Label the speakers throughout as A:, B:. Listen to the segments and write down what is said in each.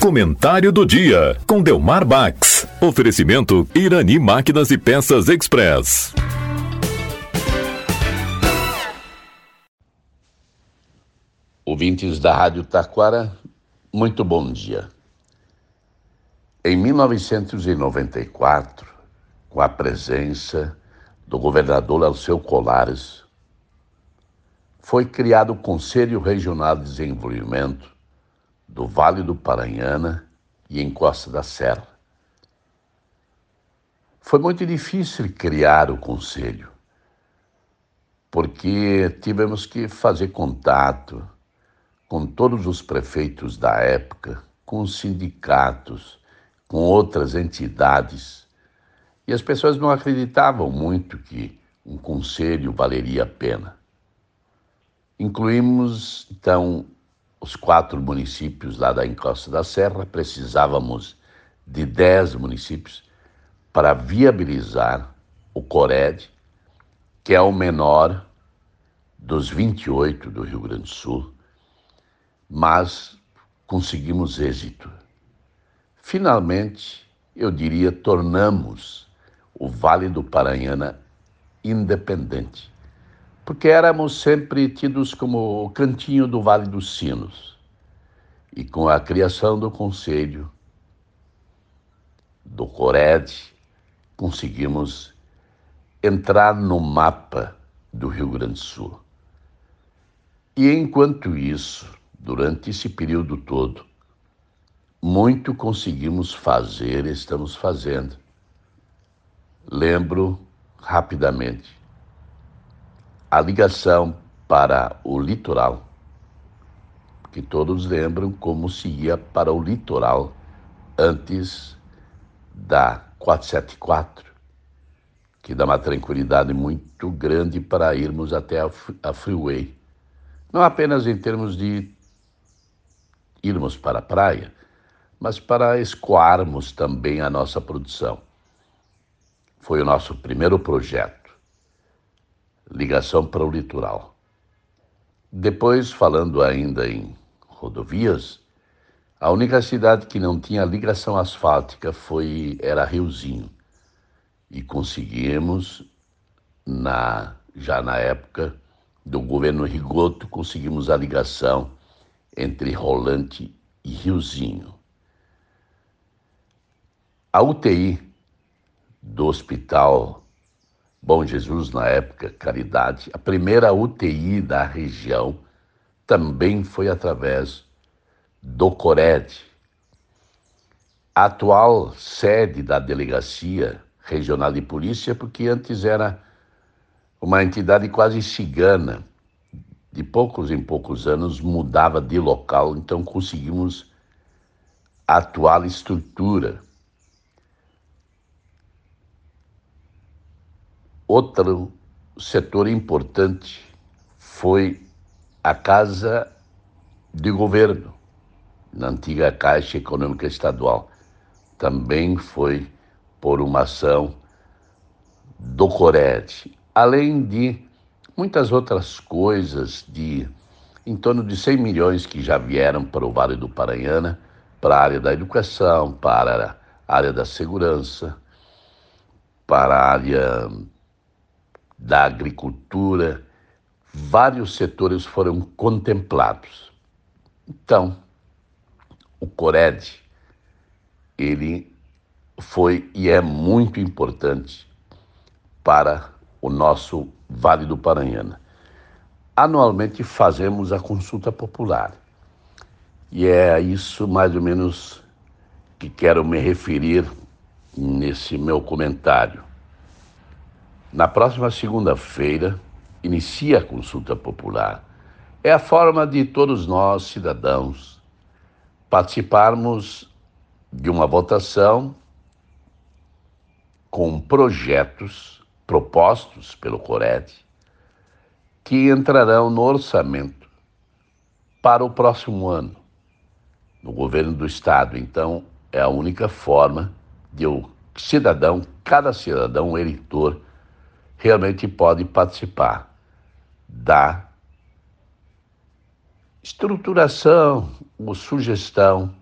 A: Comentário do dia com Delmar Bax. Oferecimento Irani Máquinas e Peças Express.
B: Ouvintes da Rádio Taquara, muito bom dia. Em 1994, com a presença do governador Alceu Colares, foi criado o Conselho Regional de Desenvolvimento do Vale do Paranhana e em Costa da Serra. Foi muito difícil criar o conselho, porque tivemos que fazer contato com todos os prefeitos da época, com os sindicatos, com outras entidades. E as pessoas não acreditavam muito que um conselho valeria a pena. Incluímos, então, os quatro municípios lá da Encosta da Serra, precisávamos de dez municípios para viabilizar o Cored, que é o menor dos 28 do Rio Grande do Sul, mas conseguimos êxito. Finalmente, eu diria, tornamos o Vale do Paranhana independente porque éramos sempre tidos como o cantinho do Vale dos Sinos. E com a criação do Conselho, do Cored, conseguimos entrar no mapa do Rio Grande do Sul. E enquanto isso, durante esse período todo, muito conseguimos fazer, estamos fazendo. Lembro rapidamente a ligação para o litoral, que todos lembram como se ia para o litoral antes da 474, que dá uma tranquilidade muito grande para irmos até a, freeway. Não apenas em termos de irmos para a praia, mas para escoarmos também a nossa produção. Foi o nosso primeiro projeto ligação para o litoral. Depois, falando ainda em rodovias, a única cidade que não tinha ligação asfáltica foi era Riozinho. E conseguimos na já na época do governo Rigoto, conseguimos a ligação entre Rolante e Riozinho. A UTI do Hospital Bom Jesus, na época, Caridade, a primeira UTI da região também foi através do Cored. A atual sede da Delegacia Regional de Polícia, porque antes era uma entidade quase cigana, de poucos em poucos anos mudava de local, então conseguimos a atual estrutura Outro setor importante foi a Casa de Governo, na antiga Caixa Econômica Estadual. Também foi por uma ação do Cored, além de muitas outras coisas de em torno de 100 milhões que já vieram para o Vale do Paranhana, para a área da educação, para a área da segurança, para a área da agricultura, vários setores foram contemplados. Então, o Cored, ele foi e é muito importante para o nosso Vale do Paranhana. Anualmente fazemos a consulta popular. E é isso mais ou menos que quero me referir nesse meu comentário. Na próxima segunda-feira, inicia a consulta popular. É a forma de todos nós, cidadãos, participarmos de uma votação com projetos propostos pelo Cored que entrarão no orçamento para o próximo ano, no governo do Estado. Então, é a única forma de o cidadão, cada cidadão eleitor, realmente pode participar da estruturação ou sugestão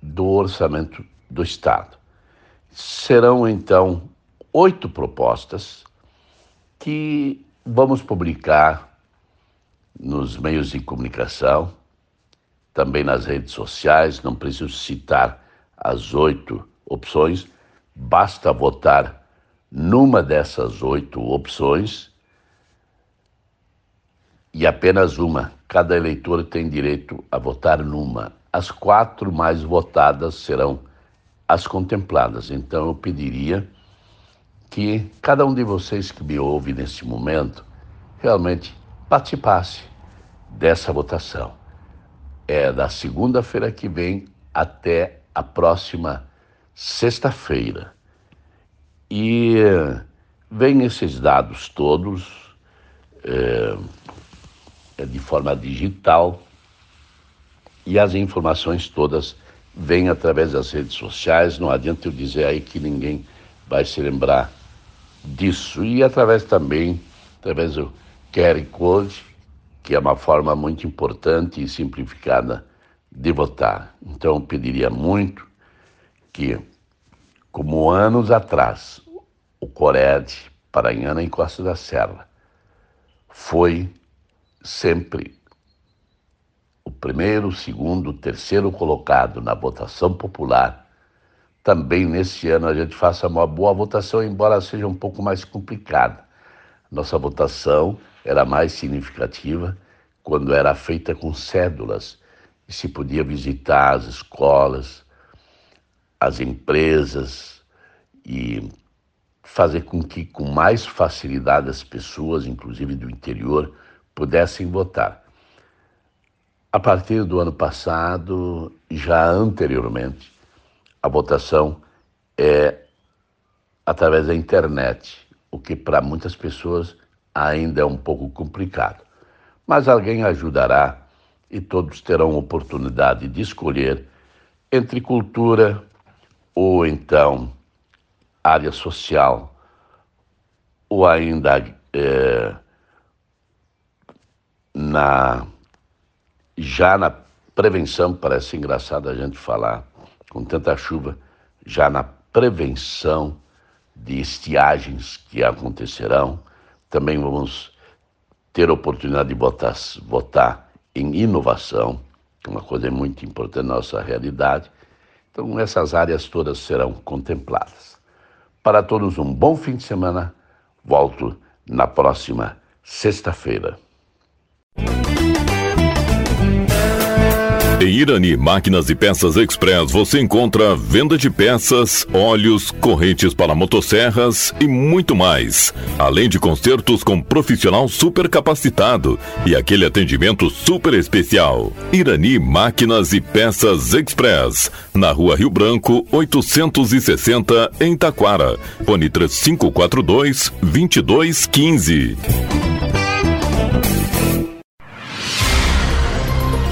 B: do orçamento do Estado. Serão então oito propostas que vamos publicar nos meios de comunicação, também nas redes sociais. Não preciso citar as oito opções, basta votar numa dessas oito opções e apenas uma. Cada eleitor tem direito a votar numa. As quatro mais votadas serão as contempladas. Então eu pediria que cada um de vocês que me ouve nesse momento realmente participasse dessa votação. É da segunda-feira que vem até a próxima sexta-feira. E vem esses dados todos é, de forma digital e as informações todas vêm através das redes sociais. Não adianta eu dizer aí que ninguém vai se lembrar disso. E através também, através do QR Code, que é uma forma muito importante e simplificada de votar. Então, eu pediria muito que, como anos atrás, o Cored, Paranhana em Costa da Serra, foi sempre o primeiro, segundo, terceiro colocado na votação popular também nesse ano a gente faça uma boa votação, embora seja um pouco mais complicada. Nossa votação era mais significativa quando era feita com cédulas e se podia visitar as escolas, as empresas e fazer com que com mais facilidade as pessoas, inclusive do interior, pudessem votar. A partir do ano passado, já anteriormente, a votação é através da internet, o que para muitas pessoas ainda é um pouco complicado. Mas alguém ajudará e todos terão oportunidade de escolher entre cultura ou então área social ou ainda é, na já na prevenção parece engraçado a gente falar com tanta chuva, já na prevenção de estiagens que acontecerão. Também vamos ter a oportunidade de votar, votar em inovação, que é uma coisa muito importante na nossa realidade. Então, essas áreas todas serão contempladas. Para todos, um bom fim de semana. Volto na próxima sexta-feira.
A: Irani Máquinas e Peças Express você encontra venda de peças, óleos, correntes para motosserras e muito mais. Além de consertos com profissional super capacitado e aquele atendimento super especial. Irani Máquinas e Peças Express, na Rua Rio Branco, 860 em Taquara. Fone 3542 2215.